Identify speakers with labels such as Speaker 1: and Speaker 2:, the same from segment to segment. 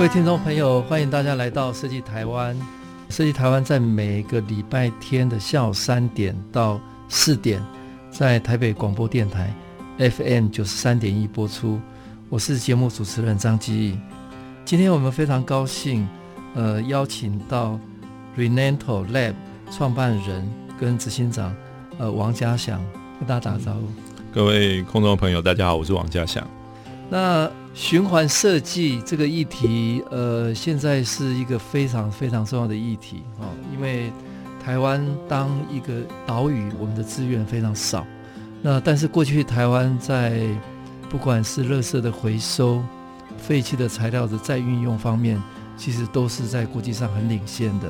Speaker 1: 各位听众朋友，欢迎大家来到设计台湾。设计台湾在每个礼拜天的下午三点到四点，在台北广播电台。FM 九十三点一播出，我是节目主持人张基义。今天我们非常高兴，呃，邀请到 Renato Lab 创办人跟执行长，呃，王嘉祥跟大家打个招呼。
Speaker 2: 各位空中朋友，大家好，我是王嘉祥。
Speaker 1: 那循环设计这个议题，呃，现在是一个非常非常重要的议题啊，因为台湾当一个岛屿，我们的资源非常少。那但是过去台湾在不管是垃圾的回收、废弃的材料的再运用方面，其实都是在国际上很领先的。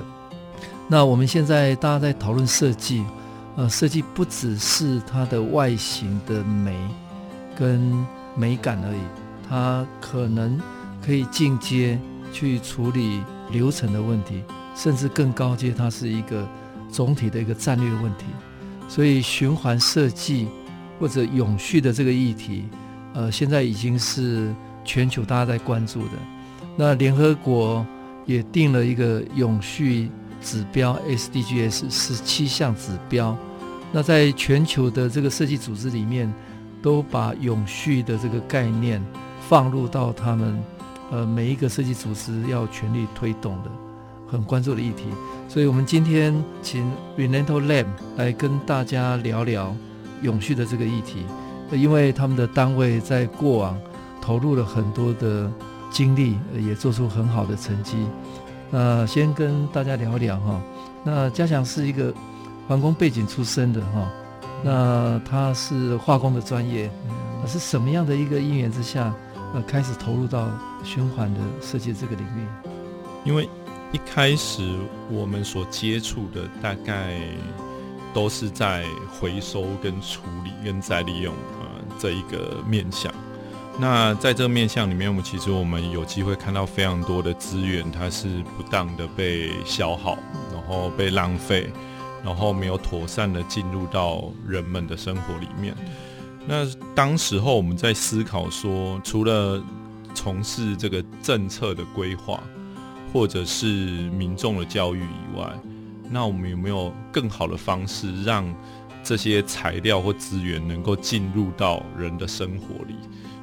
Speaker 1: 那我们现在大家在讨论设计，呃，设计不只是它的外形的美跟美感而已，它可能可以进阶去处理流程的问题，甚至更高阶，它是一个总体的一个战略问题。所以循环设计。或者永续的这个议题，呃，现在已经是全球大家在关注的。那联合国也定了一个永续指标 SDGs 十七项指标。那在全球的这个设计组织里面，都把永续的这个概念放入到他们呃每一个设计组织要全力推动的很关注的议题。所以我们今天请 Renato Lab 来跟大家聊聊。永续的这个议题，因为他们的单位在过往投入了很多的精力，也做出很好的成绩。那先跟大家聊一聊哈。那嘉祥是一个环工背景出身的哈，那他是化工的专业，是什么样的一个因缘之下，呃，开始投入到循环的设计这个领域？
Speaker 2: 因为一开始我们所接触的大概。都是在回收、跟处理、跟再利用，呃，这一个面向。那在这个面向里面，我们其实我们有机会看到非常多的资源，它是不当的被消耗，然后被浪费，然后没有妥善的进入到人们的生活里面。那当时候我们在思考说，除了从事这个政策的规划，或者是民众的教育以外，那我们有没有更好的方式，让这些材料或资源能够进入到人的生活里？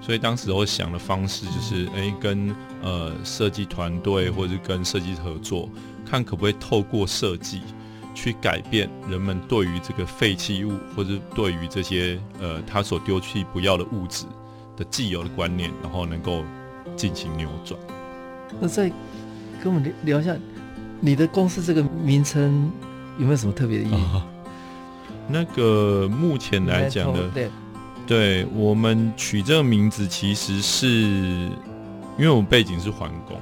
Speaker 2: 所以当时我想的方式就是，诶，跟呃设计团队或者是跟设计合作，看可不可以透过设计去改变人们对于这个废弃物，或者对于这些呃他所丢弃不要的物质的既有的观念，然后能够进行扭转。
Speaker 1: 那再跟我们聊一下。你的公司这个名称有没有什么特别的意义？哦，
Speaker 2: 那个目前来讲的，对，对我们取这个名字，其实是因为我们背景是环工，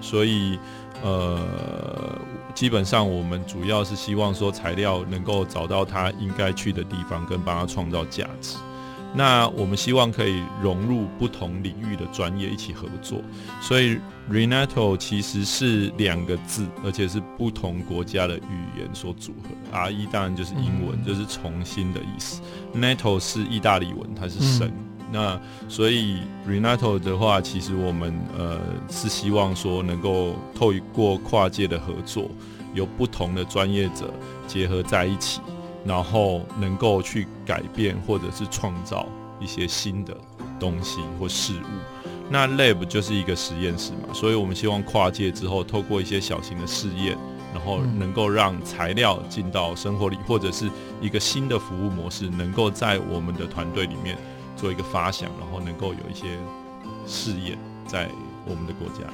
Speaker 2: 所以呃，基本上我们主要是希望说材料能够找到它应该去的地方，跟帮它创造价值。那我们希望可以融入不同领域的专业一起合作，所以 Renato 其实是两个字，而且是不同国家的语言所组合。R-E 当然就是英文，就是重新的意思。Nato 是意大利文，它是神。那所以 Renato 的话，其实我们呃是希望说能够透过跨界的合作，有不同的专业者结合在一起。然后能够去改变或者是创造一些新的东西或事物，那 lab 就是一个实验室嘛，所以我们希望跨界之后，透过一些小型的试验，然后能够让材料进到生活里，或者是一个新的服务模式，能够在我们的团队里面做一个发想，然后能够有一些试验在我们的国家。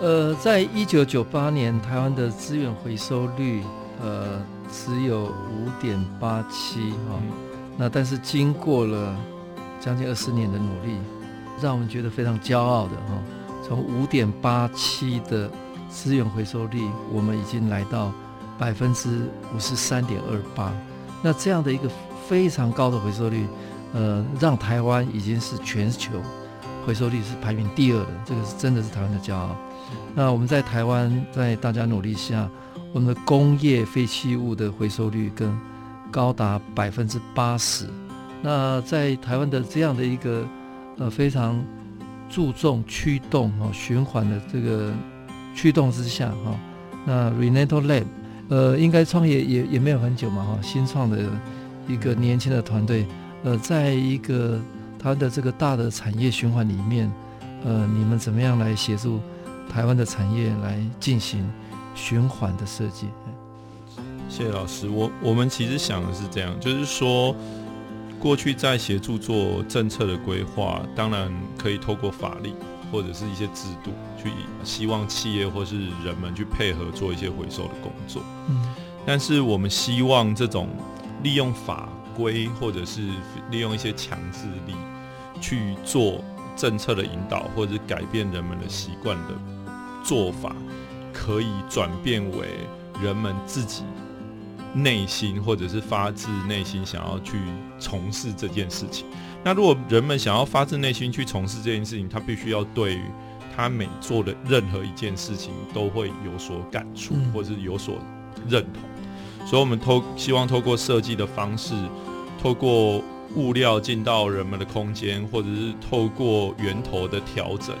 Speaker 1: 呃，在一九九八年，台湾的资源回收率，呃。只有五点八七哈，那但是经过了将近二十年的努力，让我们觉得非常骄傲的哈，从五点八七的资源回收率，我们已经来到百分之五十三点二八。那这样的一个非常高的回收率，呃，让台湾已经是全球回收率是排名第二的，这个是真的是台湾的骄傲。那我们在台湾，在大家努力下，我们的工业废弃物的回收率跟高达百分之八十。那在台湾的这样的一个呃非常注重驱动哦循环的这个驱动之下哈，那 Renato Lab 呃应该创业也也没有很久嘛哈，新创的一个年轻的团队呃，在一个它的这个大的产业循环里面，呃，你们怎么样来协助台湾的产业来进行循环的设计？
Speaker 2: 谢谢老师，我我们其实想的是这样，就是说。过去在协助做政策的规划，当然可以透过法律或者是一些制度，去希望企业或是人们去配合做一些回收的工作。嗯，但是我们希望这种利用法规或者是利用一些强制力去做政策的引导，或者是改变人们的习惯的做法，可以转变为人们自己。内心或者是发自内心想要去从事这件事情。那如果人们想要发自内心去从事这件事情，他必须要对于他每做的任何一件事情都会有所感触，或者是有所认同。所以，我们透希望透过设计的方式，透过物料进到人们的空间，或者是透过源头的调整。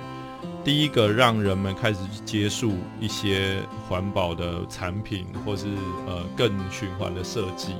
Speaker 2: 第一个让人们开始去接触一些环保的产品，或是呃更循环的设计，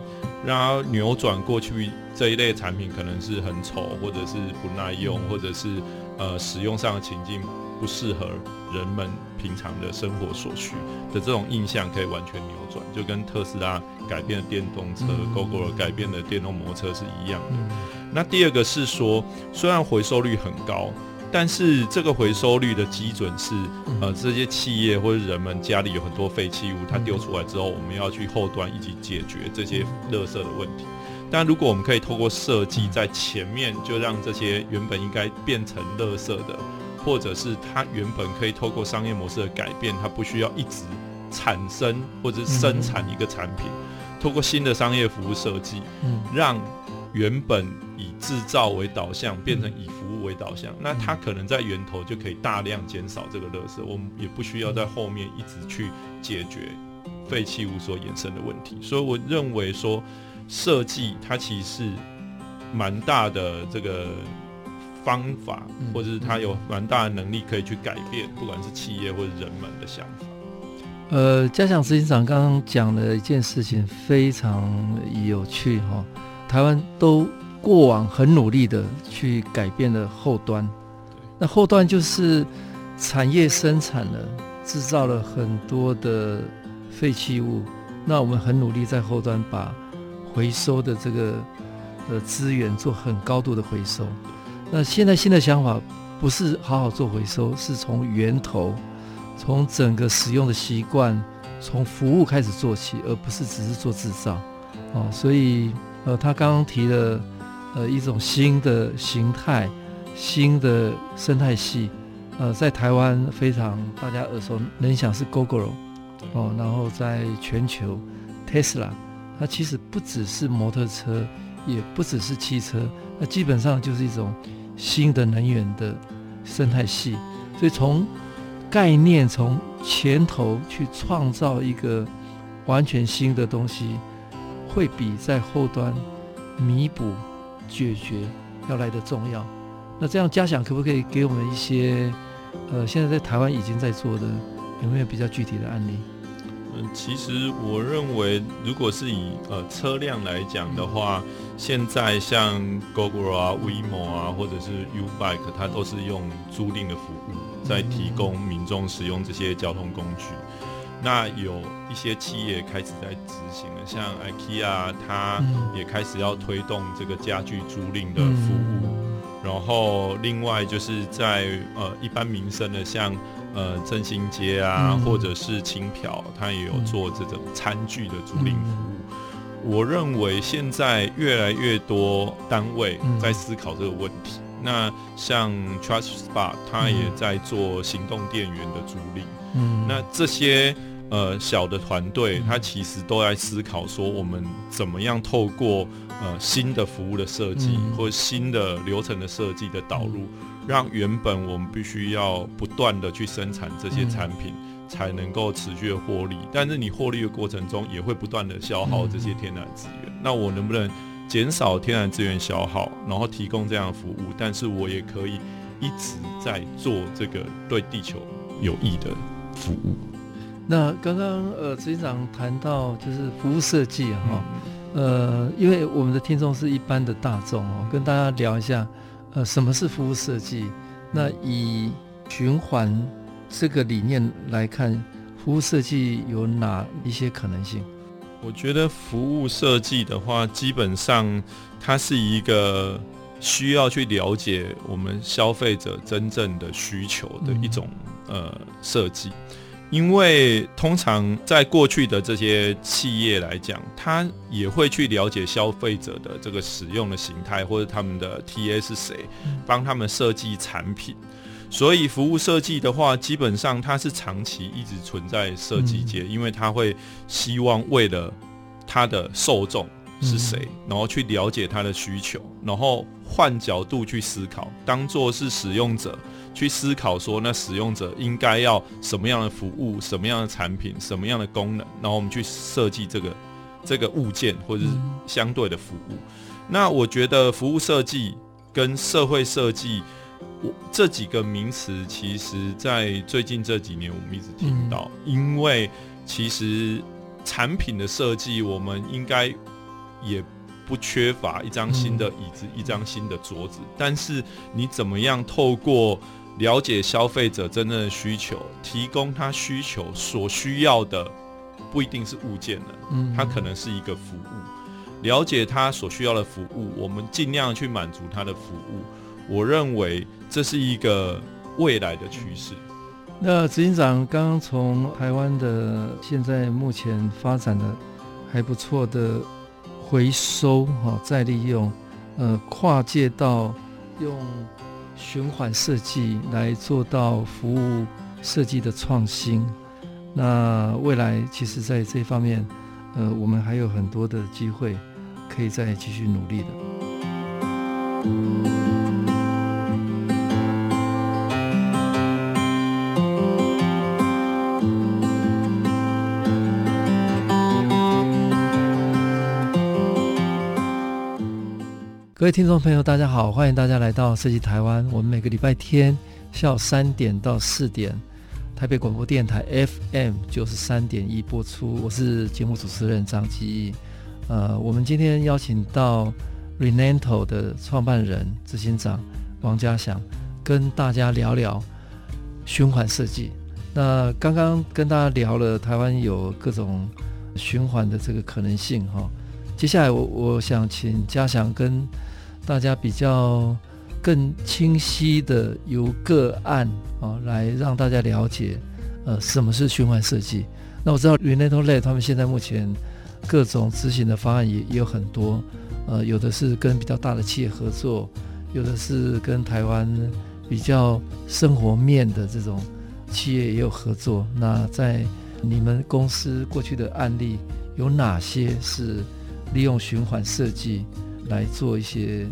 Speaker 2: 让它扭转过去这一类产品可能是很丑，或者是不耐用，或者是呃使用上的情境不适合人们平常的生活所需的这种印象，可以完全扭转，就跟特斯拉改变了电动车，Gogoro 改变了电动摩托车是一样的。那第二个是说，虽然回收率很高。但是这个回收率的基准是，呃，这些企业或者人们家里有很多废弃物，它丢出来之后，我们要去后端一起解决这些垃圾的问题。但如果我们可以透过设计在前面就让这些原本应该变成垃圾的，或者是它原本可以透过商业模式的改变，它不需要一直产生或者生产一个产品，透过新的商业服务设计，嗯。让原本以制造为导向变成以服务为导向，那它可能在源头就可以大量减少这个垃圾，我们也不需要在后面一直去解决废弃物所衍生的问题。所以我认为说，设计它其实是蛮大的这个方法，或者是他有蛮大的能力可以去改变，不管是企业或者人们的想法。
Speaker 1: 呃，嘉祥执行长刚刚讲的一件事情非常有趣哈。台湾都过往很努力的去改变了后端，那后端就是产业生产了，制造了很多的废弃物，那我们很努力在后端把回收的这个呃资源做很高度的回收。那现在新的想法不是好好做回收，是从源头，从整个使用的习惯，从服务开始做起，而不是只是做制造。哦，所以。呃，他刚刚提了，呃，一种新的形态，新的生态系，呃，在台湾非常大家耳熟能详是 Gogoro，哦，然后在全球，Tesla，它其实不只是摩托车，也不只是汽车，那基本上就是一种新的能源的生态系，所以从概念从前头去创造一个完全新的东西。会比在后端弥补解决要来得重要。那这样嘉想可不可以给我们一些呃，现在在台湾已经在做的，有没有比较具体的案例？
Speaker 2: 嗯，其实我认为，如果是以呃车辆来讲的话，嗯、现在像 Gogoro 啊、WeMo 啊，或者是 U-Bike，它都是用租赁的服务，在提供民众使用这些交通工具。那有一些企业开始在执行了，像 IKEA，它也开始要推动这个家具租赁的服务。然后另外就是在呃一般民生的，像呃振兴街啊，或者是轻漂，它也有做这种餐具的租赁服务。我认为现在越来越多单位在思考这个问题。那像 Charge Spot，它也在做行动电源的租赁。嗯，那这些呃小的团队，它其实都在思考说，我们怎么样透过呃新的服务的设计，嗯、或新的流程的设计的导入，让原本我们必须要不断的去生产这些产品，嗯、才能够持续的获利。但是你获利的过程中，也会不断的消耗这些天然资源。嗯、那我能不能？减少天然资源消耗，然后提供这样的服务，但是我也可以一直在做这个对地球有益的服务。
Speaker 1: 那刚刚呃，执行长谈到就是服务设计哈，嗯、呃，因为我们的听众是一般的大众哦，跟大家聊一下，呃，什么是服务设计？那以循环这个理念来看，服务设计有哪一些可能性？
Speaker 2: 我觉得服务设计的话，基本上它是一个需要去了解我们消费者真正的需求的一种呃设计，因为通常在过去的这些企业来讲，他也会去了解消费者的这个使用的形态或者他们的 TA 是谁，帮他们设计产品。所以服务设计的话，基本上它是长期一直存在设计界，嗯、因为它会希望为了它的受众是谁，嗯、然后去了解他的需求，然后换角度去思考，当做是使用者去思考说，那使用者应该要什么样的服务、什么样的产品、什么样的功能，然后我们去设计这个这个物件或者是相对的服务。嗯、那我觉得服务设计跟社会设计。我这几个名词，其实，在最近这几年，我们一直听到。嗯、因为其实产品的设计，我们应该也不缺乏一张新的椅子、嗯、一张新的桌子。但是，你怎么样透过了解消费者真正的需求，提供他需求所需要的，不一定是物件了，嗯，它可能是一个服务。了解他所需要的服务，我们尽量去满足他的服务。我认为这是一个未来的趋势。
Speaker 1: 那执行长刚刚从台湾的现在目前发展的还不错的回收哈再利用，呃，跨界到用循环设计来做到服务设计的创新。那未来其实在这方面，呃，我们还有很多的机会可以再继续努力的。各位听众朋友，大家好，欢迎大家来到设计台湾。我们每个礼拜天下午三点到四点，台北广播电台 FM 九十三点一播出。我是节目主持人张基。呃，我们今天邀请到 Renato 的创办人、执行长王嘉祥，跟大家聊聊循环设计。那刚刚跟大家聊了台湾有各种循环的这个可能性哈。接下来我我想请嘉祥跟大家比较更清晰的由个案啊来让大家了解，呃，什么是循环设计？那我知道 Renato l a 他们现在目前各种执行的方案也也有很多，呃，有的是跟比较大的企业合作，有的是跟台湾比较生活面的这种企业也有合作。那在你们公司过去的案例有哪些是利用循环设计？来做一些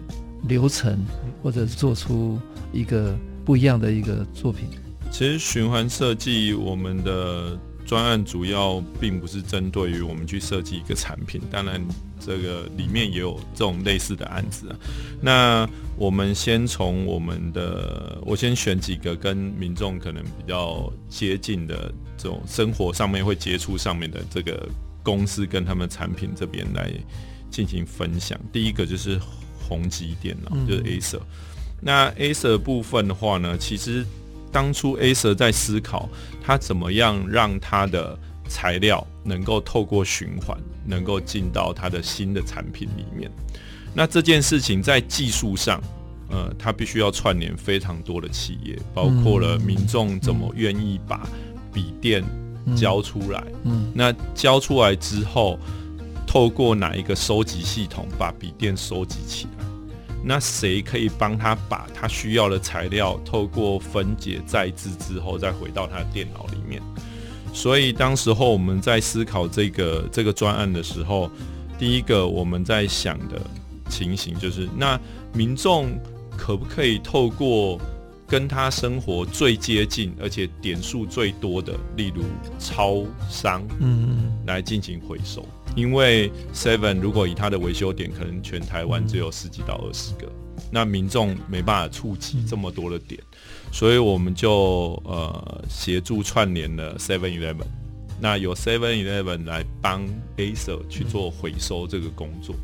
Speaker 1: 流程，或者做出一个不一样的一个作品。
Speaker 2: 其实循环设计，我们的专案主要并不是针对于我们去设计一个产品，当然这个里面也有这种类似的案子啊。那我们先从我们的，我先选几个跟民众可能比较接近的这种生活上面会接触上面的这个公司跟他们产品这边来。进行分享。第一个就是宏碁电脑，就是 Acer。那 Acer 部分的话呢，其实当初 Acer 在思考，它怎么样让它的材料能够透过循环，能够进到它的新的产品里面。那这件事情在技术上，呃，它必须要串联非常多的企业，包括了民众怎么愿意把笔电交出来。嗯，那交出来之后。透过哪一个收集系统把笔电收集起来？那谁可以帮他把他需要的材料透过分解再制之后，再回到他的电脑里面？所以当时候我们在思考这个这个专案的时候，第一个我们在想的情形就是，那民众可不可以透过跟他生活最接近，而且点数最多的，例如超商，嗯，来进行回收。因为 Seven 如果以它的维修点，可能全台湾只有十几到二十个，那民众没办法触及这么多的点，所以我们就呃协助串联了 Seven Eleven，那由 Seven Eleven 来帮 Acer 去做回收这个工作。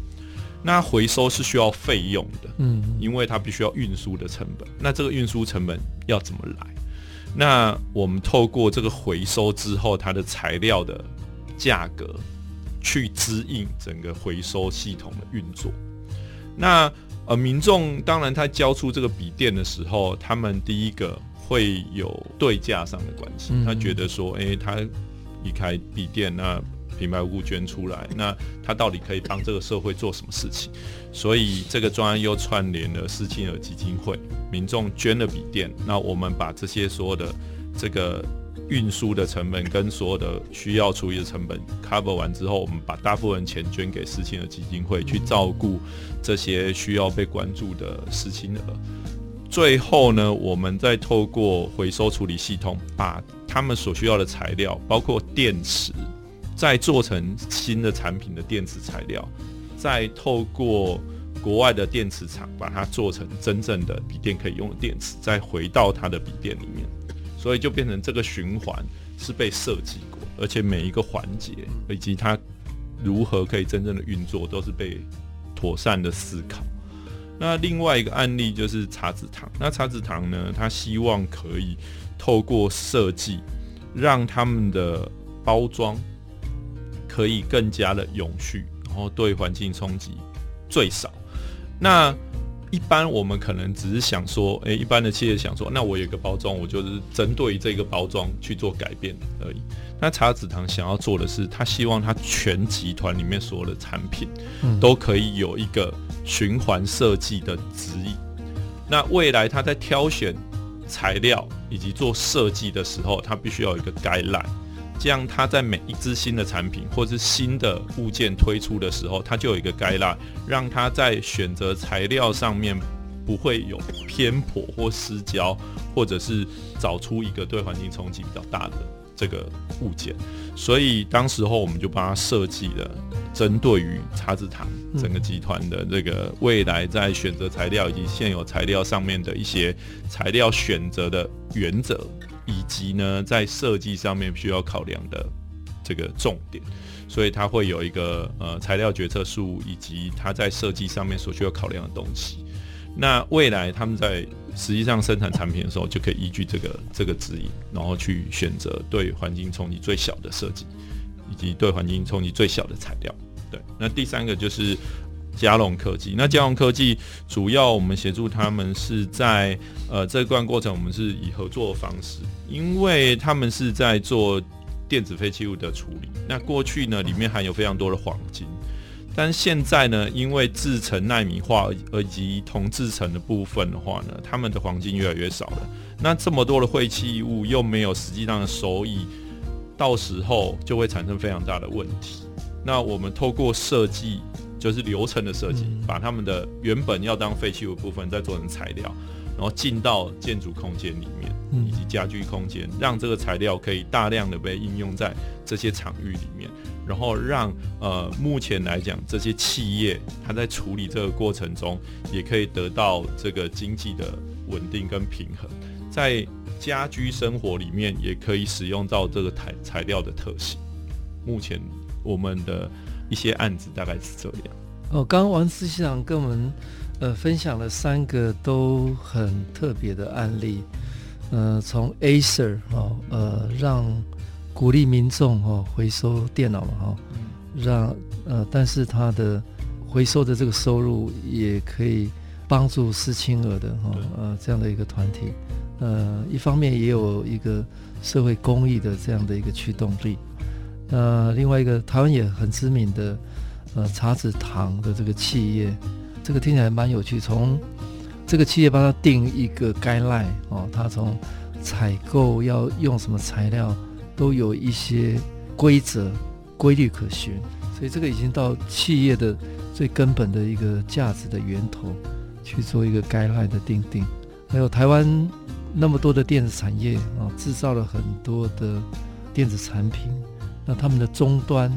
Speaker 2: 那回收是需要费用的，嗯，因为它必须要运输的成本。那这个运输成本要怎么来？那我们透过这个回收之后，它的材料的价格去支应整个回收系统的运作。那呃，民众当然他交出这个笔电的时候，他们第一个会有对价上的关系，他觉得说，诶，他一开笔电那。平白无故捐出来，那他到底可以帮这个社会做什么事情？所以这个专案又串联了思亲儿基金会，民众捐了笔电，那我们把这些所有的这个运输的成本跟所有的需要处理的成本 cover 完之后，我们把大部分钱捐给思亲的基金会，去照顾这些需要被关注的思亲儿。最后呢，我们再透过回收处理系统，把他们所需要的材料，包括电池。再做成新的产品的电池材料，再透过国外的电池厂把它做成真正的笔电可以用的电池，再回到它的笔电里面，所以就变成这个循环是被设计过，而且每一个环节以及它如何可以真正的运作，都是被妥善的思考。那另外一个案例就是茶子堂，那茶子堂呢，它希望可以透过设计，让他们的包装。可以更加的永续，然后对环境冲击最少。那一般我们可能只是想说，诶，一般的企业想说，那我有一个包装，我就是针对这个包装去做改变而已。那茶子堂想要做的是，他希望他全集团里面所有的产品都可以有一个循环设计的指引。那未来他在挑选材料以及做设计的时候，他必须要有一个 guideline。这样，他在每一支新的产品或是新的物件推出的时候，他就有一个 guideline，让他在选择材料上面不会有偏颇或失焦，或者是找出一个对环境冲击比较大的这个物件。所以当时候我们就帮他设计了针对于茶籽堂整个集团的这个未来在选择材料以及现有材料上面的一些材料选择的原则。以及呢，在设计上面需要考量的这个重点，所以它会有一个呃材料决策树，以及它在设计上面所需要考量的东西。那未来他们在实际上生产产品的时候，就可以依据这个这个指引，然后去选择对环境冲击最小的设计，以及对环境冲击最小的材料。对，那第三个就是。佳龙科技，那佳龙科技主要我们协助他们是在呃这段过程，我们是以合作的方式，因为他们是在做电子废弃物的处理。那过去呢，里面含有非常多的黄金，但现在呢，因为制成纳米化以及铜制成的部分的话呢，他们的黄金越来越少了。那这么多的废弃物又没有实际上的收益，到时候就会产生非常大的问题。那我们透过设计。就是流程的设计，把他们的原本要当废弃物部分再做成材料，然后进到建筑空间里面以及家居空间，让这个材料可以大量的被应用在这些场域里面，然后让呃目前来讲这些企业它在处理这个过程中也可以得到这个经济的稳定跟平衡，在家居生活里面也可以使用到这个材材料的特性。目前我们的。一些案子大概是这样。
Speaker 1: 哦，刚刚王执行长跟我们呃分享了三个都很特别的案例。呃，从 Acer 哦，呃，让鼓励民众哦回收电脑嘛哈、哦，让呃，但是他的回收的这个收入也可以帮助失亲儿的哈、哦、呃这样的一个团体。呃，一方面也有一个社会公益的这样的一个驱动力。呃，另外一个台湾也很知名的呃茶子堂的这个企业，这个听起来蛮有趣。从这个企业帮他定一个 guideline 哦，他从采购要用什么材料，都有一些规则规律可循。所以这个已经到企业的最根本的一个价值的源头去做一个 guideline 的定定。还有台湾那么多的电子产业啊，制造了很多的电子产品，那他们的终端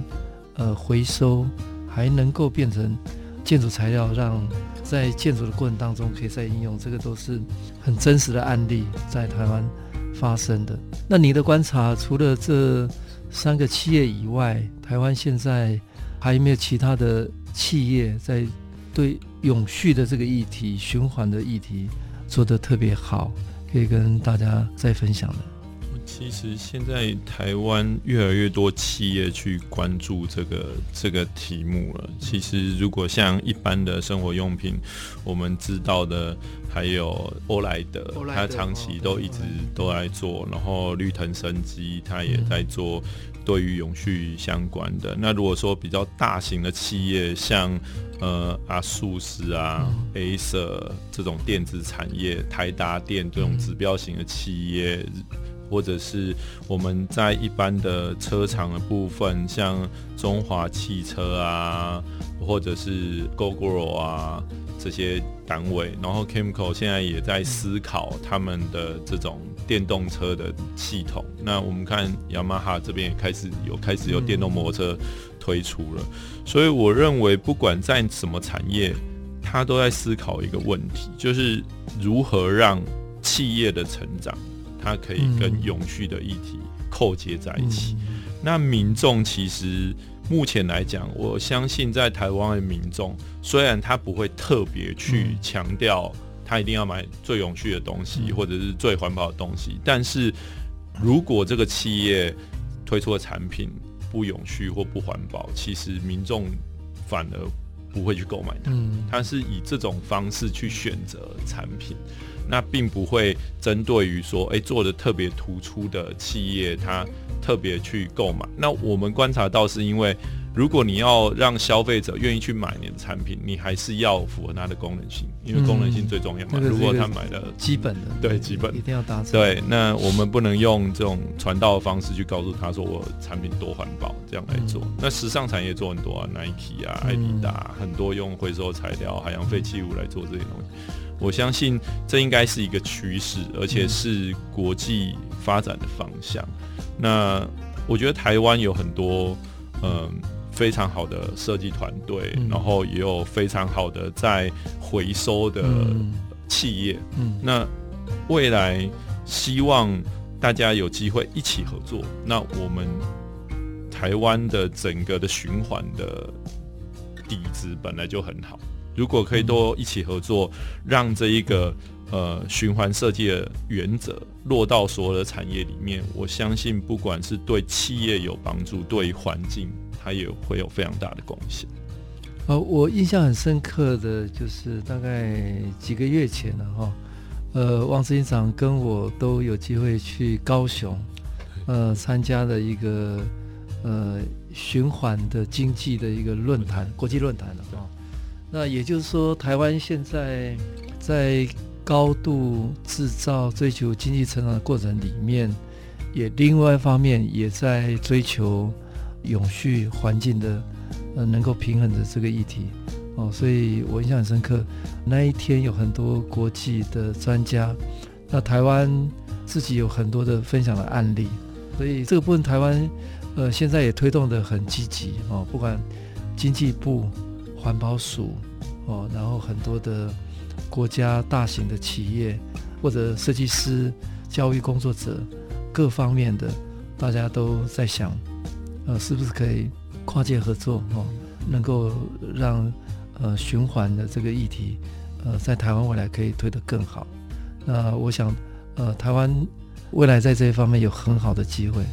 Speaker 1: 呃回收还能够变成建筑材料，让在建筑的过程当中可以再应用，这个都是很真实的案例在台湾发生的。那你的观察，除了这三个企业以外，台湾现在还有没有其他的企业在对永续的这个议题、循环的议题？做得特别好，可以跟大家再分享的。
Speaker 2: 其实现在台湾越来越多企业去关注这个这个题目了。其实如果像一般的生活用品，我们知道的还有欧莱德，它长期都一直都在做，然后绿藤生机它也在做。对于永续相关的，那如果说比较大型的企业，像呃阿素斯啊、Acer 这种电子产业，台达电这种指标型的企业，或者是我们在一般的车厂的部分，像中华汽车啊，或者是 Gogoro 啊。这些单位，然后 KYMCO 现在也在思考他们的这种电动车的系统。那我们看雅马哈这边也开始有开始有电动摩托车推出了，所以我认为不管在什么产业，他都在思考一个问题，就是如何让企业的成长，它可以跟永续的议题扣接在一起。那民众其实。目前来讲，我相信在台湾的民众，虽然他不会特别去强调他一定要买最永续的东西，或者是最环保的东西，但是如果这个企业推出的产品不永续或不环保，其实民众反而不会去购买它。它是以这种方式去选择产品，那并不会针对于说，诶，做的特别突出的企业，它。特别去购买，那我们观察到是因为，如果你要让消费者愿意去买你的产品，你还是要符合它的功能性，因为功能性最重要嘛。如果他买了
Speaker 1: 基本的，
Speaker 2: 对基本
Speaker 1: 一定要搭成。
Speaker 2: 对，那我们不能用这种传道的方式去告诉他说我产品多环保这样来做。那时尚产业做很多啊，Nike 啊、艾迪达，很多用回收材料、海洋废弃物来做这些东西。我相信这应该是一个趋势，而且是国际发展的方向。那我觉得台湾有很多嗯非常好的设计团队，嗯、然后也有非常好的在回收的企业。嗯，嗯那未来希望大家有机会一起合作。那我们台湾的整个的循环的底子本来就很好，如果可以多一起合作，让这一个。呃，循环设计的原则落到所有的产业里面，我相信不管是对企业有帮助，对环境它也会有非常大的贡献。
Speaker 1: 呃，我印象很深刻的就是大概几个月前了哈，呃，王执行长跟我都有机会去高雄，呃，参加了一个呃循环的经济的一个论坛，国际论坛了哈。那也就是说，台湾现在在高度制造、追求经济成长的过程里面，也另外一方面也在追求永续环境的呃能够平衡的这个议题哦，所以我印象很深刻。那一天有很多国际的专家，那台湾自己有很多的分享的案例，所以这个部分台湾呃现在也推动得很积极哦，不管经济部、环保署哦，然后很多的。国家大型的企业，或者设计师、教育工作者，各方面的，大家都在想，呃，是不是可以跨界合作哦，能够让呃循环的这个议题，呃，在台湾未来可以推得更好。那我想，呃，台湾未来在这一方面有很好的
Speaker 3: 机会。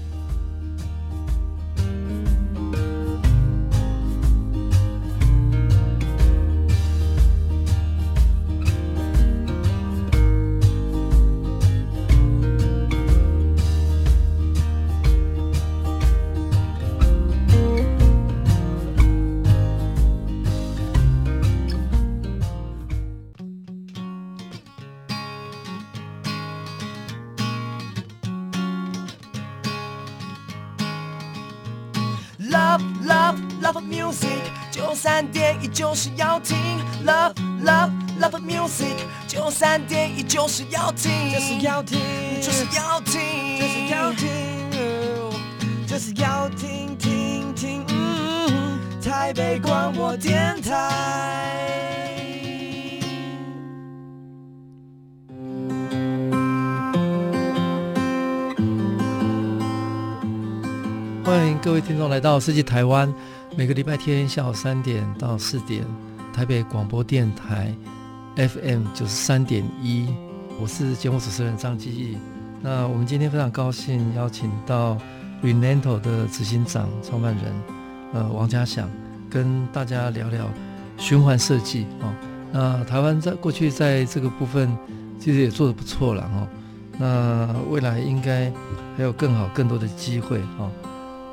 Speaker 3: 要听，就是要听，就是要听，就是要听听听，嗯，台北广播电台。
Speaker 1: 欢迎各位听众来到世纪台湾，每个礼拜天下午三点到四点，台北广播电台 FM 九十三点一，我是节目主持人张基义。那我们今天非常高兴邀请到 Renanto 的执行长、创办人，呃，王家祥，跟大家聊聊循环设计哦。那台湾在过去在这个部分其实也做得不错了哦。那未来应该还有更好、更多的机会哦。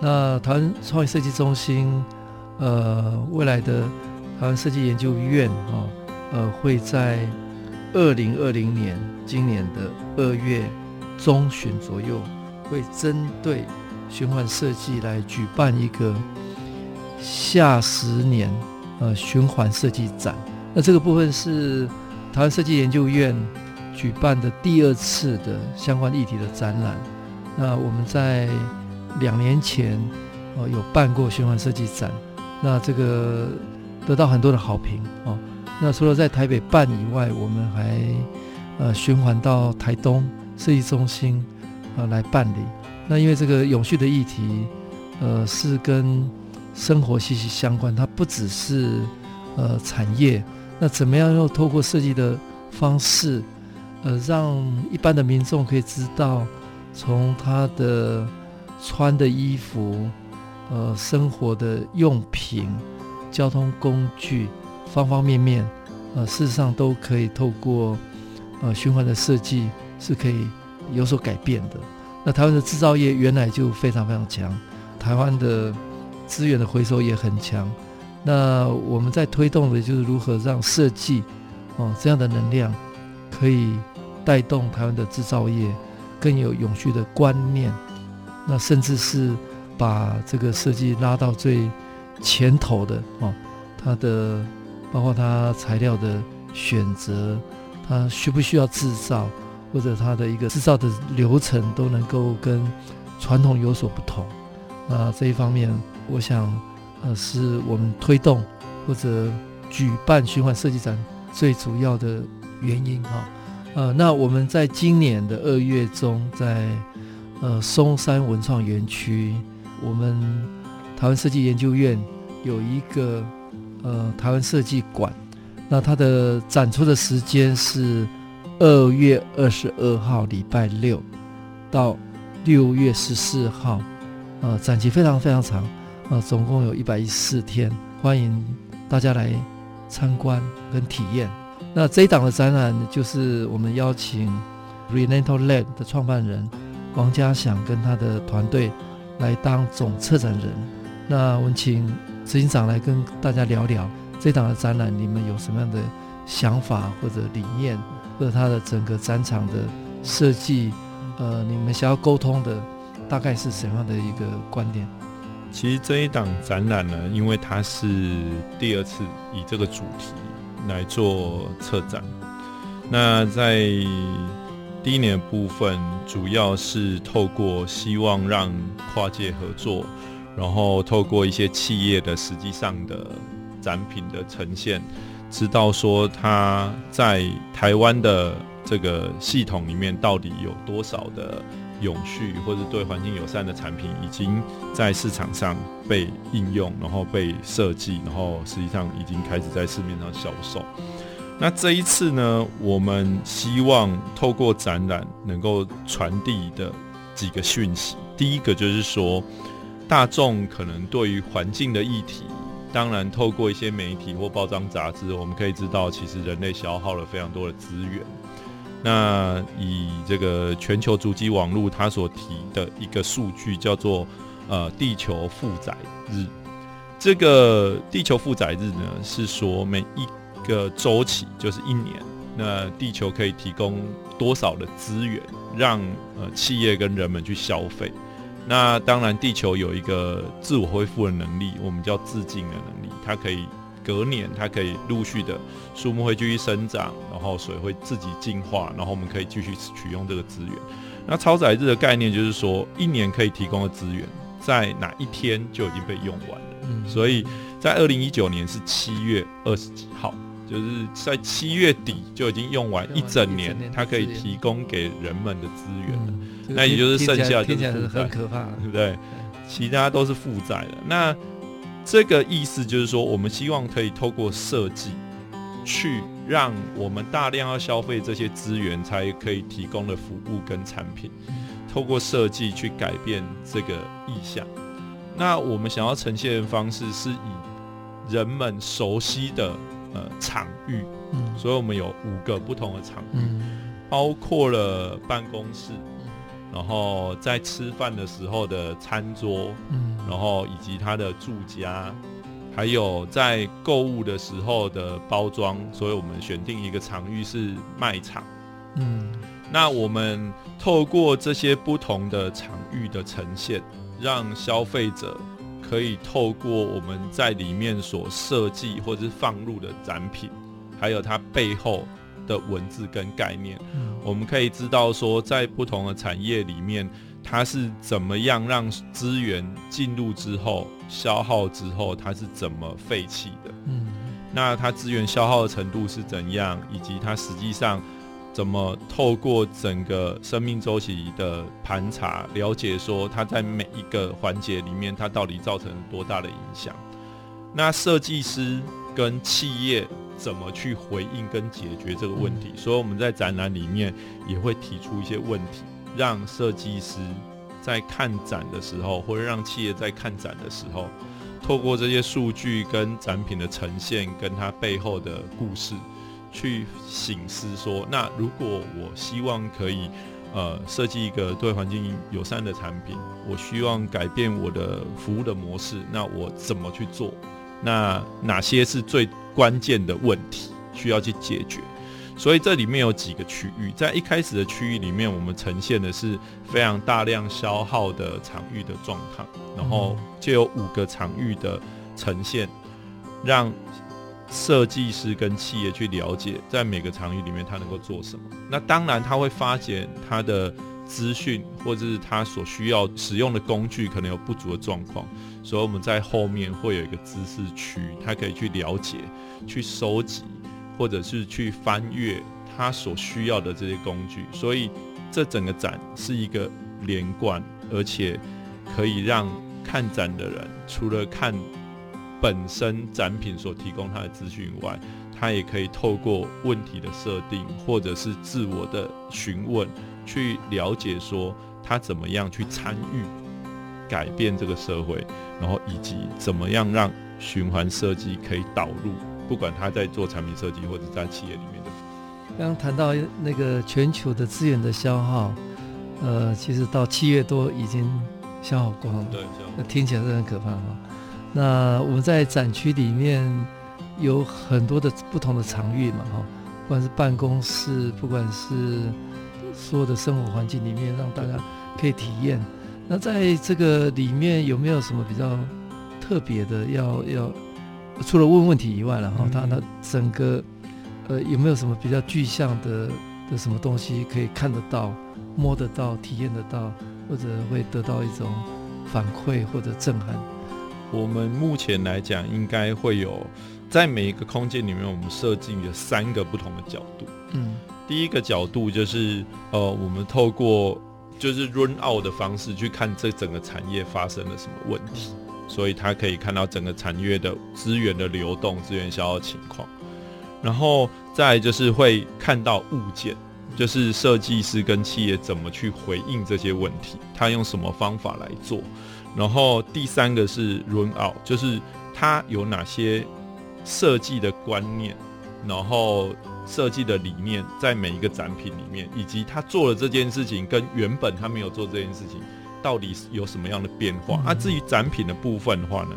Speaker 1: 那台湾创意设计中心，呃，未来的台湾设计研究院啊、呃，会在二零二零年今年的二月中旬左右，会针对循环设计来举办一个下十年呃循环设计展。那这个部分是台湾设计研究院举办的第二次的相关议题的展览。那我们在两年前，哦，有办过循环设计展，那这个得到很多的好评哦。那除了在台北办以外，我们还呃循环到台东设计中心呃来办理。那因为这个永续的议题，呃是跟生活息息相关，它不只是呃产业。那怎么样又透过设计的方式，呃让一般的民众可以知道，从他的穿的衣服，呃，生活的用品、交通工具，方方面面，呃，事实上都可以透过呃循环的设计是可以有所改变的。那台湾的制造业原来就非常非常强，台湾的资源的回收也很强。那我们在推动的就是如何让设计哦这样的能量可以带动台湾的制造业更有永续的观念。那甚至是把这个设计拉到最前头的哦，它的包括它材料的选择，它需不需要制造，或者它的一个制造的流程都能够跟传统有所不同。那这一方面，我想呃是我们推动或者举办循环设计展最主要的原因哈。呃，那我们在今年的二月中在。呃，松山文创园区，我们台湾设计研究院有一个呃台湾设计馆，那它的展出的时间是二月二十二号礼拜六到六月十四号，呃，展期非常非常长，呃，总共有一百一十四天，欢迎大家来参观跟体验。那这一档的展览就是我们邀请 Renato Lab 的创办人。王家祥跟他的团队来当总策展人，那我们请执行长来跟大家聊聊这档的展览，你们有什么样的想法或者理念，或者他的整个展场的设计，呃，你们想要沟通的大概是什么样的一个观点？
Speaker 2: 其实这一档展览呢，因为它是第二次以这个主题来做策展，那在。第一年部分主要是透过希望让跨界合作，然后透过一些企业的实际上的展品的呈现，知道说它在台湾的这个系统里面到底有多少的永续或者对环境友善的产品已经在市场上被应用，然后被设计，然后实际上已经开始在市面上销售。那这一次呢，我们希望透过展览能够传递的几个讯息。第一个就是说，大众可能对于环境的议题，当然透过一些媒体或报章杂志，我们可以知道，其实人类消耗了非常多的资源。那以这个全球足迹网络它所提的一个数据叫做呃地球负载日，这个地球负载日呢是说每一个周期就是一年，那地球可以提供多少的资源让呃企业跟人们去消费？那当然，地球有一个自我恢复的能力，我们叫自净的能力，它可以隔年，它可以陆续的树木会继续生长，然后水会自己净化，然后我们可以继续取用这个资源。那超载日的概念就是说，一年可以提供的资源，在哪一天就已经被用完了。嗯，所以在二零一九年是七月二十几号，就是在七月底就已经用完一整年，它可以提供给人们的资源了。那也就是剩下就是
Speaker 1: 很可怕，
Speaker 2: 对不对？其他都是负债的。那这个意思就是说，我们希望可以透过设计。去让我们大量要消费这些资源才可以提供的服务跟产品，透过设计去改变这个意向。那我们想要呈现的方式是以人们熟悉的呃场域，所以我们有五个不同的场域，包括了办公室，然后在吃饭的时候的餐桌，嗯然后以及他的住家。还有在购物的时候的包装，所以我们选定一个场域是卖场。嗯，那我们透过这些不同的场域的呈现，让消费者可以透过我们在里面所设计或者是放入的展品，还有它背后的文字跟概念，我们可以知道说，在不同的产业里面。它是怎么样让资源进入之后消耗之后，它是怎么废弃的？嗯，那它资源消耗的程度是怎样，以及它实际上怎么透过整个生命周期的盘查，了解说它在每一个环节里面，它到底造成多大的影响？那设计师跟企业怎么去回应跟解决这个问题？嗯，所以我们在展览里面也会提出一些问题。让设计师在看展的时候，或者让企业在看展的时候，透过这些数据跟展品的呈现，跟它背后的故事，去醒思说：那如果我希望可以，呃，设计一个对环境友善的产品，我希望改变我的服务的模式，那我怎么去做？那哪些是最关键的问题需要去解决？所以这里面有几个区域，在一开始的区域里面，我们呈现的是非常大量消耗的场域的状态，然后就有五个场域的呈现，让设计师跟企业去了解，在每个场域里面他能够做什么。那当然他会发现他的资讯或者是他所需要使用的工具可能有不足的状况，所以我们在后面会有一个知识区，他可以去了解、去收集。或者是去翻阅他所需要的这些工具，所以这整个展是一个连贯，而且可以让看展的人除了看本身展品所提供他的资讯外，他也可以透过问题的设定，或者是自我的询问，去了解说他怎么样去参与改变这个社会，然后以及怎么样让循环设计可以导入。不管他在做产品设计，或者在企业里面的。
Speaker 1: 刚刚谈到那个全球的资源的消耗，呃，其实到七月多已经消耗光了。
Speaker 2: 对，
Speaker 1: 那听起来是很可怕哈。那我们在展区里面有很多的不同的场域嘛，哈，不管是办公室，不管是所有的生活环境里面，让大家可以体验。那在这个里面有没有什么比较特别的要要？除了问问题以外了哈，它那整个呃有没有什么比较具象的的什么东西可以看得到、摸得到、体验得到，或者会得到一种反馈或者震撼？
Speaker 2: 我们目前来讲，应该会有在每一个空间里面，我们设计了三个不同的角度。嗯，第一个角度就是呃，我们透过就是 run out 的方式去看这整个产业发生了什么问题。所以他可以看到整个产业的资源的流动、资源消耗情况，然后再就是会看到物件，就是设计师跟企业怎么去回应这些问题，他用什么方法来做。然后第三个是 run out，就是他有哪些设计的观念，然后设计的理念在每一个展品里面，以及他做了这件事情跟原本他没有做这件事情到底有什么样的变化。那、至于展品的部分的话呢，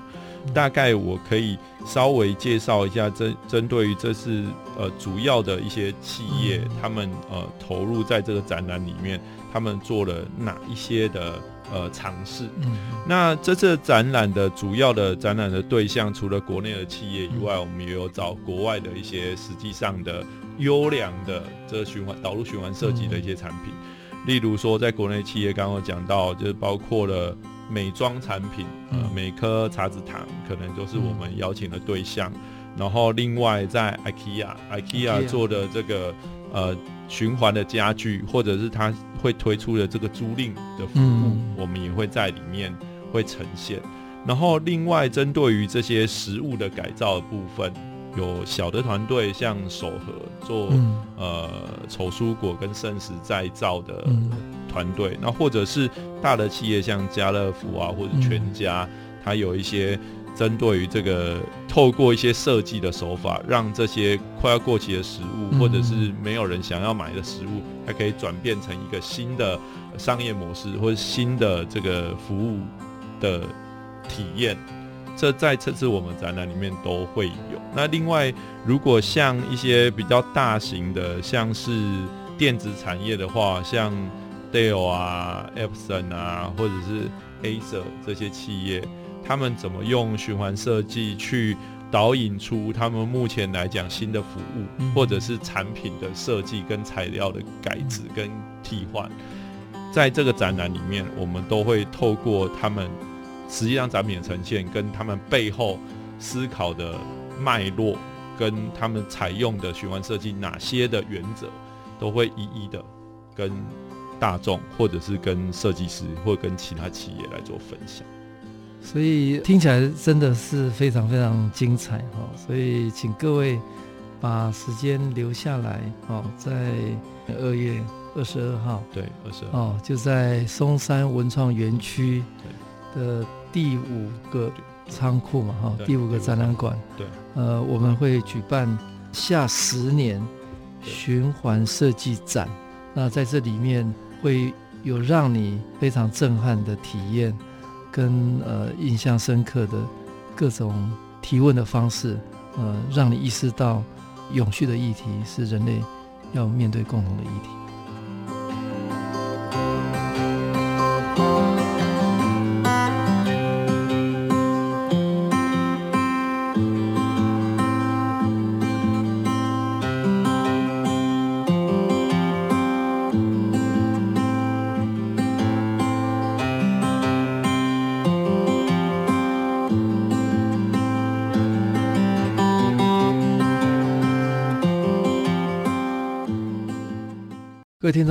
Speaker 2: 大概我可以稍微介绍一下针针对于这次呃主要的一些企业，嗯、他们呃投入在这个展览里面，他们做了哪一些的呃尝试。嗯、那这次展览的主要的展览的对象，除了国内的企业以外，嗯、我们也有找国外的一些实际上的优良的这个循环导入循环设计的一些产品。嗯、例如说，在国内企业刚刚讲到，就是包括了。美妆产品，呃，每颗茶子糖可能就是我们邀请的对象。嗯、然后，另外在 IKEA，IKEA 做的这个呃循环的家具，或者是它会推出的这个租赁的服务，嗯、我们也会在里面会呈现。然后，另外针对于这些食物的改造的部分。有小的团队，像手和做、嗯、呃丑蔬果跟剩食再造的团队，那、嗯、或者是大的企业，像家乐福啊或者全家，嗯、它有一些针对于这个透过一些设计的手法，让这些快要过期的食物，嗯、或者是没有人想要买的食物，它可以转变成一个新的商业模式或者新的这个服务的体验。这在这次我们展览里面都会有。那另外，如果像一些比较大型的，像是电子产业的话，像 Dell 啊、Epson 啊，或者是 Acer 这些企业，他们怎么用循环设计去导引出他们目前来讲新的服务，或者是产品的设计跟材料的改制跟替换，在这个展览里面，我们都会透过他们。实际上，展品的呈现跟他们背后思考的脉络，跟他们采用的循环设计哪些的原则，都会一一的跟大众，或者是跟设计师，或者跟其他企业来做分享。
Speaker 1: 所以听起来真的是非常非常精彩哈！所以请各位把时间留下来哦，在二月二十二号，
Speaker 2: 对，二十二号
Speaker 1: 哦，就在松山文创园区的。第五个仓库嘛，哈，第五个展览馆，
Speaker 2: 对，
Speaker 1: 呃，我们会举办下十年循环设计展。那在这里面会有让你非常震撼的体验，跟呃印象深刻的各种提问的方式，呃，让你意识到永续的议题是人类要面对共同的议题。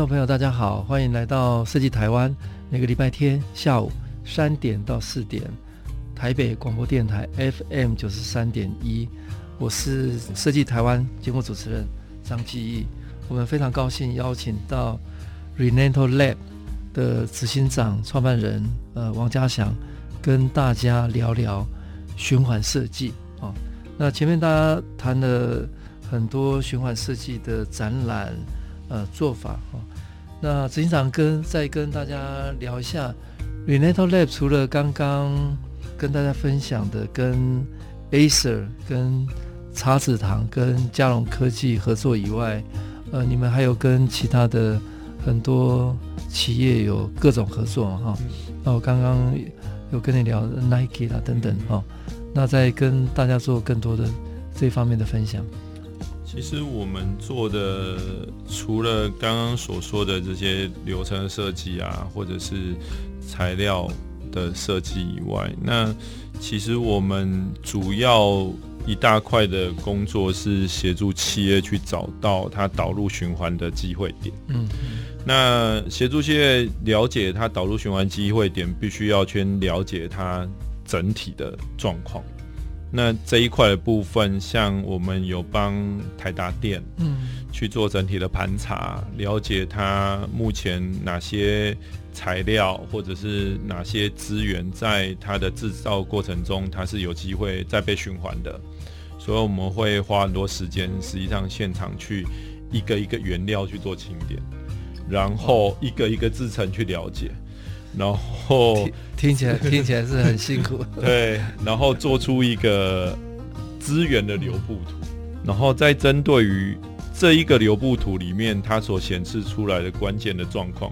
Speaker 1: 众朋友，大家好，欢迎来到设计台湾。每个礼拜天下午三点到四点，台北广播电台 FM 九十三点一，我是设计台湾节目主持人张继义。我们非常高兴邀请到 Renato Lab 的执行长、创办人呃王家祥，跟大家聊聊循环设计啊。那前面大家谈了很多循环设计的展览。呃，做法哈，那执行长跟再跟大家聊一下 r e n a t o Lab 除了刚刚跟大家分享的跟 Acer、跟茶子堂、跟佳龙科技合作以外，呃，你们还有跟其他的很多企业有各种合作哈。那我刚刚有跟你聊 Nike 啦等等哈，那再跟大家做更多的这方面的分享。
Speaker 2: 其实我们做的除了刚刚所说的这些流程的设计啊，或者是材料的设计以外，那其实我们主要一大块的工作是协助企业去找到它导入循环的机会点。嗯，那协助企业了解它导入循环机会点，必须要先了解它整体的状况。那这一块的部分，像我们有帮台达电，嗯，去做整体的盘查，了解它目前哪些材料或者是哪些资源，在它的制造过程中，它是有机会再被循环的。所以我们会花很多时间，实际上现场去一个一个原料去做清点，然后一个一个制成去了解。然后
Speaker 1: 听，听起来 听起来是很辛苦。
Speaker 2: 对，然后做出一个资源的流布图，然后再针对于这一个流布图里面它所显示出来的关键的状况。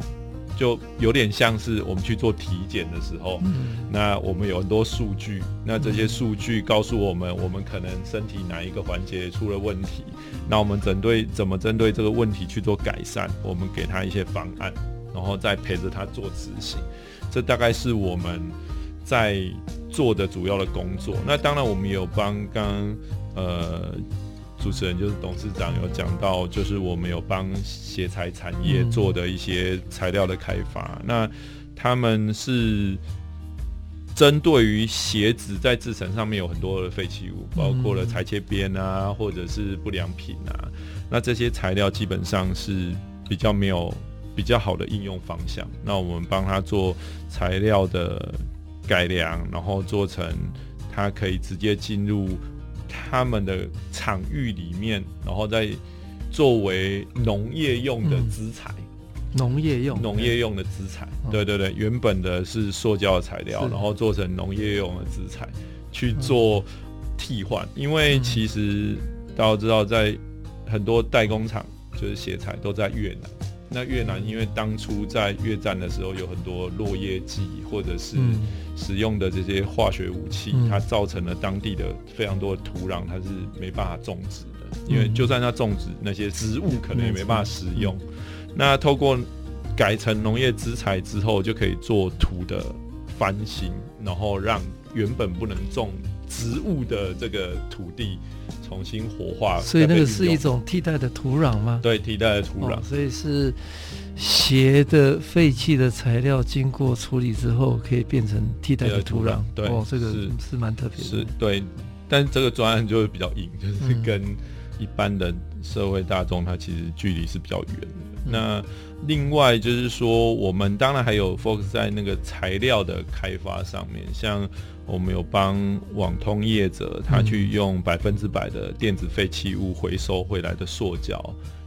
Speaker 2: 就有点像是我们去做体检的时候，嗯、那我们有很多数据，那这些数据告诉我们，我们可能身体哪一个环节出了问题，那我们针对怎么针对这个问题去做改善，我们给他一些方案，然后再陪着他做执行，这大概是我们在做的主要的工作。那当然，我们也有帮刚呃。主持人就是董事长有讲到，就是我们有帮鞋材产业做的一些材料的开发。嗯、那他们是针对于鞋子在制成上面有很多的废弃物，包括了裁切边啊，或者是不良品啊。那这些材料基本上是比较没有比较好的应用方向。那我们帮他做材料的改良，然后做成他可以直接进入。他们的场域里面，然后再作为农业用的资材，
Speaker 1: 农业用
Speaker 2: 农业用的资材，对对对，原本的是塑胶的材料，然后做成农业用的资材去做替换。因为其实大家知道，在很多代工厂，就是鞋材都在越南。那越南因为当初在越战的时候有很多落叶剂，或者是使用的这些化学武器，嗯、它造成了当地的非常多的土壤，它是没办法种植的。嗯、因为就算它种植那些植物，可能也没办法食用。嗯、那透过改成农业资材之后，就可以做土的翻新，然后让原本不能种植物的这个土地。重新活化，
Speaker 1: 所以那个是一种替代的土壤吗？
Speaker 2: 对，替代的土壤。
Speaker 1: 哦，所以是鞋的废弃的材料经过处理之后，可以变成替代的土壤。
Speaker 2: 对，
Speaker 1: 哦，这个是是蛮特别的。
Speaker 2: 是对，但这个专案就会比较硬，就是跟一般的社会大众，它其实距离是比较远的。嗯、那另外就是说，我们当然还有 focus 在那个材料的开发上面，像。我们有帮网通业者，他去用百分之百的电子废弃物回收回来的塑胶，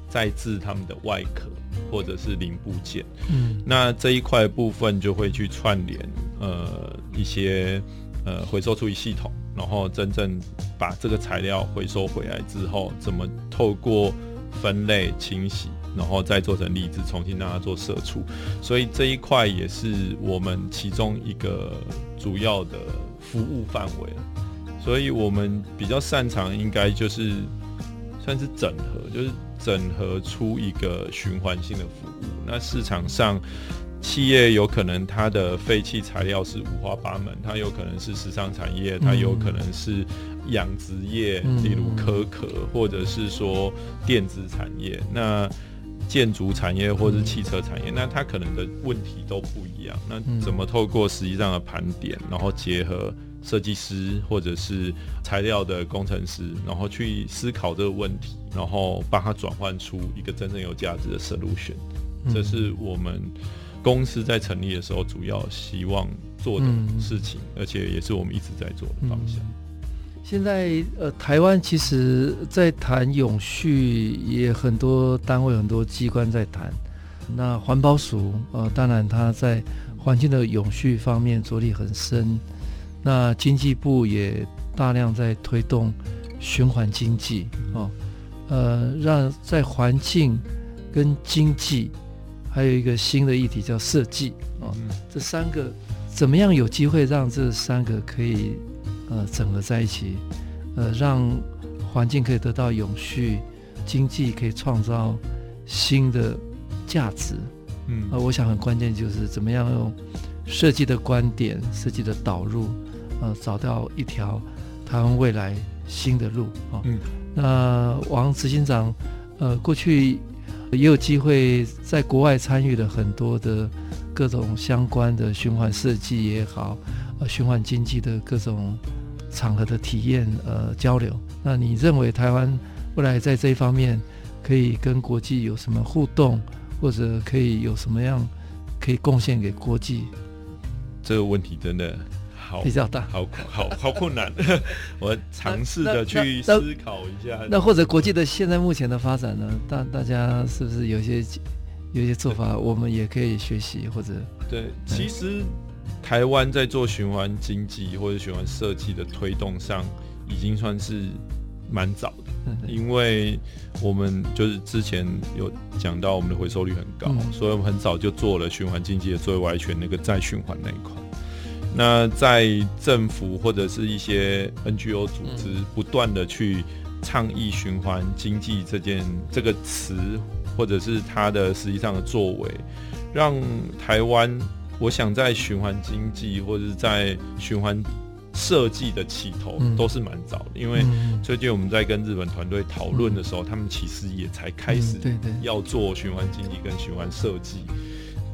Speaker 2: 再制他们的外壳或者是零部件。嗯，那这一块部分就会去串联呃一些呃回收处理系统，然后真正把这个材料回收回来之后，怎么透过分类清洗，然后再做成粒子，重新让它做射出。所以这一块也是我们其中一个主要的。服务范围，所以我们比较擅长应该就是算是整合，就是整合出一个循环性的服务。那市场上企业有可能它的废弃材料是五花八门，它有可能是时尚产业，它有可能是养殖业，嗯、例如可可，或者是说电子产业，那建筑产业或者是汽车产业，那它可能的问题都不一样。那怎么透过实际上的盘点，然后结合设计师或者是材料的工程师，然后去思考这个问题，然后帮他转换出一个真正有价值的 solution。这是我们公司在成立的时候主要希望做的事情，而且也是我们一直在做的方向。
Speaker 1: 现在呃，台湾其实在谈永续，也很多单位、很多机关在谈。那环保署呃，当然它在环境的永续方面着力很深。那经济部也大量在推动循环经济哦，呃，让在环境跟经济还有一个新的议题叫设计哦，这三个怎么样有机会让这三个可以？呃，整合在一起，呃，让环境可以得到永续，经济可以创造新的价值。嗯，呃，我想很关键就是怎么样用设计的观点、设计的导入，呃，找到一条台湾未来新的路啊。哦、嗯，那王执行长，呃，过去也有机会在国外参与了很多的各种相关的循环设计也好，呃，循环经济的各种。场合的体验呃交流，那你认为台湾未来在这一方面可以跟国际有什么互动，或者可以有什么样可以贡献给国际？
Speaker 2: 这个问题真的好
Speaker 1: 比较大，
Speaker 2: 好好好困难。我尝试着去思考一下。
Speaker 1: 那或者国际的现在目前的发展呢？大大家是不是有些有些做法，我们也可以学习或者
Speaker 2: 对。其实台湾在做循环经济或者循环设计的推动上，已经算是蛮早的，因为我们就是之前有讲到我们的回收率很高，所以我们很早就做了循环经济的最外圈那个再循环那一块。那在政府或者是一些 NGO 组织不断的去倡议循环经济这件这个词，或者是它的实际上的作为，让台湾，我想在循环经济或者是在循环设计的起头都是蛮早的，因为最近我们在跟日本团队讨论的时候，他们其实也才开始要做循环经济跟循环设计。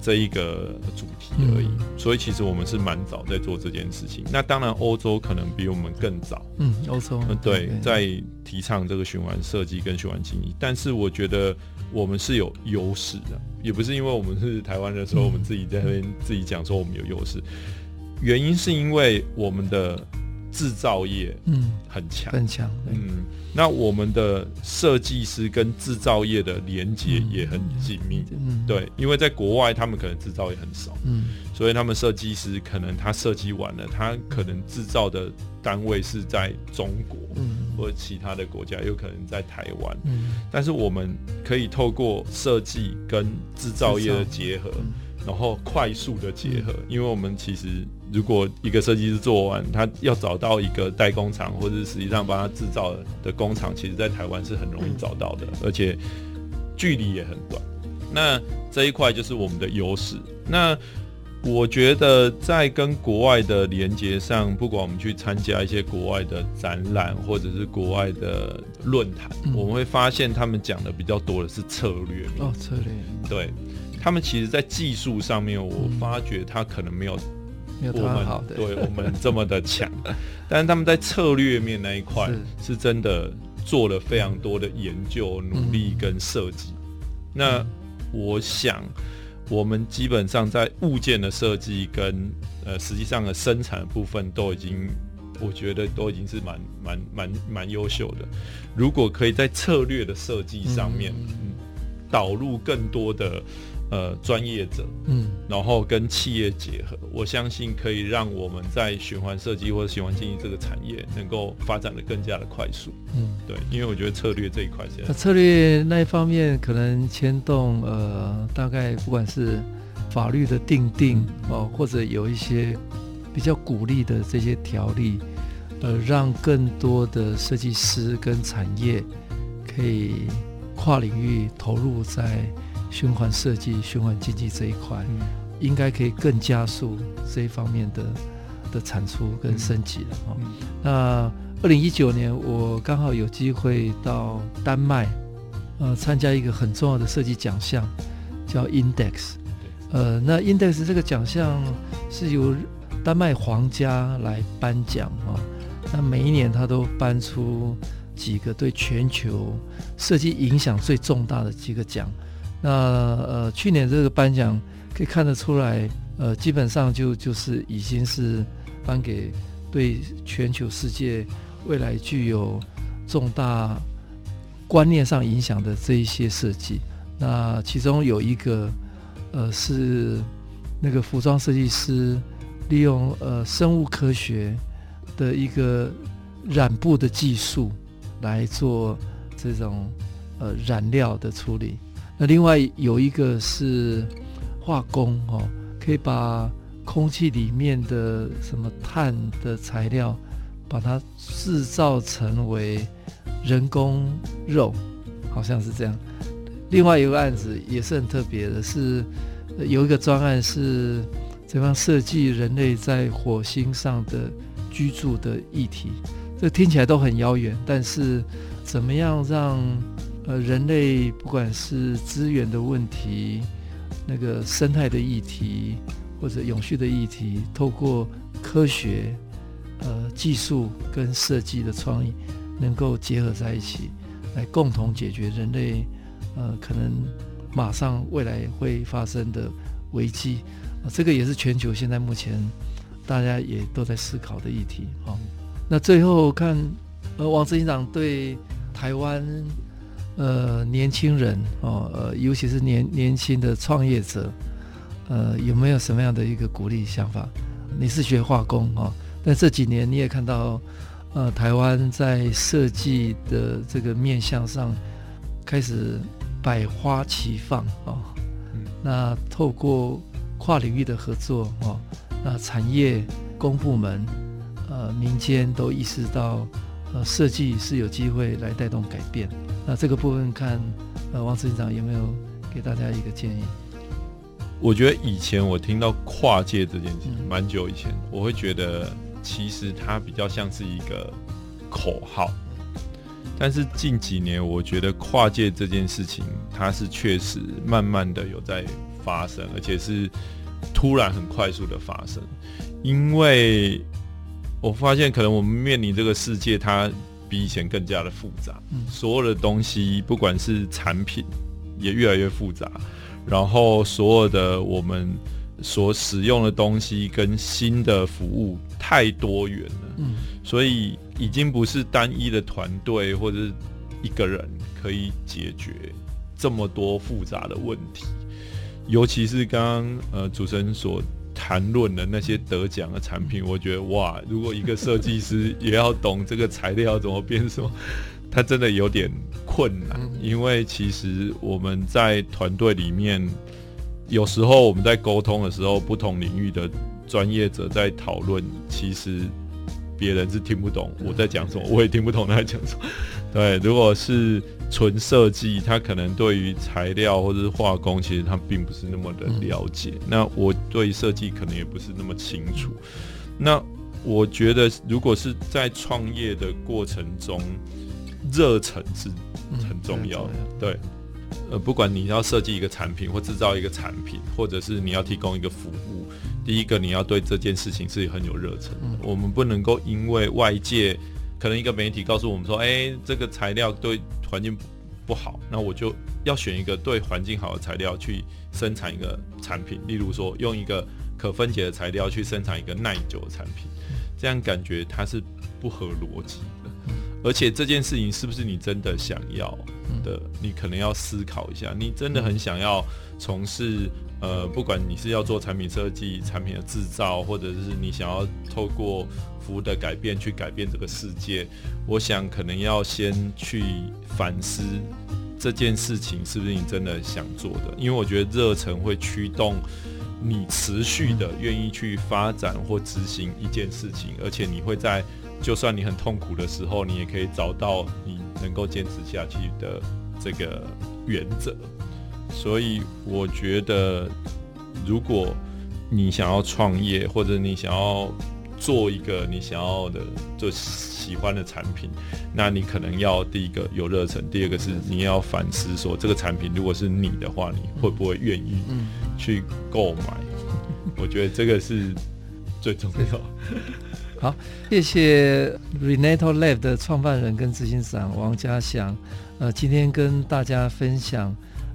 Speaker 2: 这一个主题而已，嗯，所以其实我们是蛮早在做这件事情。那当然，欧洲可能比我们更早。
Speaker 1: 嗯，欧洲。
Speaker 2: 嗯，对，在提倡这个循环设计跟循环经济，但是我觉得我们是有优势的，也不是因为我们是台湾人，所以我们自己在那边自己讲说我们有优势。原因是因为我们的。制造业嗯。很强。
Speaker 1: 很强
Speaker 2: 嗯，那我们的设计师跟制造业的连接也很紧密。嗯，对，因为在国外他们可能制造业很少。嗯，所以他们设计师可能他设计完了，他可能制造的单位是在中国。嗯，或者其他的国家，有可能在台湾嗯，但是我们可以透过设计跟制造业的结合。然后快速的结合，因为我们其实如果一个设计师做完，他要找到一个代工厂，或者是实际上帮他制造的工厂，其实在台湾是很容易找到的，而且距离也很短。那这一块就是我们的优势。那我觉得在跟国外的连接上，不管我们去参加一些国外的展览，或者是国外的论坛，嗯，我们会发现他们讲的比较多的是策略。
Speaker 1: 哦，策略，
Speaker 2: 对。他们其实，在技术上面，我发觉他可能没有我们好的对我们这么的强，但是他们在策略面那一块是真的做了非常多的研究、努力跟设计。那我想，我们基本上在物件的设计跟呃实际上的生产的部分，都已经我觉得都已经是蛮蛮蛮蛮优秀的。如果可以在策略的设计上面，嗯，导入更多的。呃，专业者，嗯，然后跟企业结合，我相信可以让我们在循环设计或者循环经济这个产业能够发展的更加的快速，嗯，对，因为我觉得策略这一块现在
Speaker 1: 策略那一方面可能牵动呃，大概不管是法律的定定哦，或者有一些比较鼓励的这些条例，呃，让更多的设计师跟产业可以跨领域投入在。循环设计、循环经济这一块，嗯，应该可以更加速这一方面的的产出跟升级了哈。那二零一九年，我刚好有机会到丹麦，呃，参加一个很重要的设计奖项，叫 Index。呃，那 Index 这个奖项是由丹麦皇家来颁奖啊。那每一年他都颁出几个对全球设计影响最重大的几个奖。那呃，去年这个颁奖可以看得出来，呃，基本上就就是已经是颁给对全球世界未来具有重大观念上影响的这一些设计。那其中有一个呃是那个服装设计师利用呃生物科学的一个染布的技术来做这种呃染料的处理。那另外有一个是化工哦，可以把空气里面的什么碳的材料，把它制造成为人工肉，好像是这样。另外有个案子也是很特别的，是有一个专案是怎样设计人类在火星上的居住的议题。这听起来都很遥远，但是怎么样让？呃，人类不管是资源的问题，那个生态的议题，或者永续的议题，透过科学、呃技术跟设计的创意，能够结合在一起，来共同解决人类呃可能马上未来会发生的危机。呃，这个也是全球现在目前大家也都在思考的议题。好，那最后看，呃，王执行长对台湾。呃年轻人哦，呃尤其是年年轻的创业者，呃有没有什么样的一个鼓励想法？你是学化工哦，但这几年你也看到，呃台湾在设计的这个面向上开始百花齐放哦。那透过跨领域的合作哦，那产业、公部门、呃民间都意识到，呃设计是有机会来带动改变。那这个部分看，呃王执行长有没有给大家一个建议？
Speaker 2: 我觉得以前我听到跨界这件事情，蛮久以前，我会觉得其实它比较像是一个口号。但是近几年，我觉得跨界这件事情，它是确实慢慢的有在发生，而且是突然很快速的发生。因为我发现，可能我们面临这个世界，它比以前更加的复杂。所有的东西，不管是产品，也越来越复杂。然后，所有的我们所使用的东西跟新的服务太多元了。所以。已经不是单一的团队或者是一个人可以解决这么多复杂的问题，尤其是刚刚呃主持人所谈论的那些得奖的产品，我觉得哇，如果一个设计师也要懂这个材料怎么变什么，他真的有点困难，因为其实我们在团队里面，有时候我们在沟通的时候，不同领域的专业者在讨论，其实。别人是听不懂我在讲什么，我也听不懂他在讲什么。对，如果是纯设计，他可能对于材料或者是化工，其实他并不是那么的了解。那我对设计可能也不是那么清楚。那我觉得，如果是在创业的过程中，热忱是很重要的。对，呃，不管你要设计一个产品，或制造一个产品，或者是你要提供一个服务。第一个，你要对这件事情是很有热忱的。我们不能够因为外界可能一个媒体告诉我们说，哎，这个材料对环境不好，那我就要选一个对环境好的材料去生产一个产品。例如说，用一个可分解的材料去生产一个耐久的产品，这样感觉它是不合逻辑的。而且这件事情是不是你真的想要的？你可能要思考一下。你真的很想要从事？呃，不管你是要做产品设计、产品的制造，或者是你想要透过服务的改变去改变这个世界，我想可能要先去反思这件事情是不是你真的想做的。因为我觉得热忱会驱动你持续的愿意去发展或执行一件事情，而且你会在就算你很痛苦的时候，你也可以找到你能够坚持下去的这个原则。所以我觉得，如果你想要创业，或者你想要做一个你想要的、就喜欢的产品，那你可能要第一个有热忱，第二个是你要反思说，这个产品如果是你的话，你会不会愿意去购买？我觉得这个是最重要。
Speaker 1: 好，谢谢 Renato Lab 的创办人跟执行长王家祥，呃，今天跟大家分享。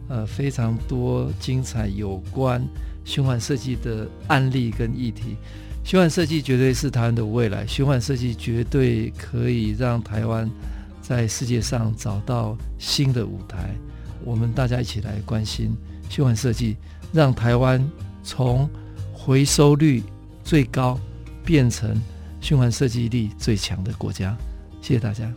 Speaker 1: 呃，非常多精彩有关循环设计的案例跟议题。循环设计绝对是台湾的未来，循环设计绝对可以让台湾在世界上找到新的舞台。我们大家一起来关心循环设计，让台湾从回收率最高变成循环设计力最强的国家。谢谢大家。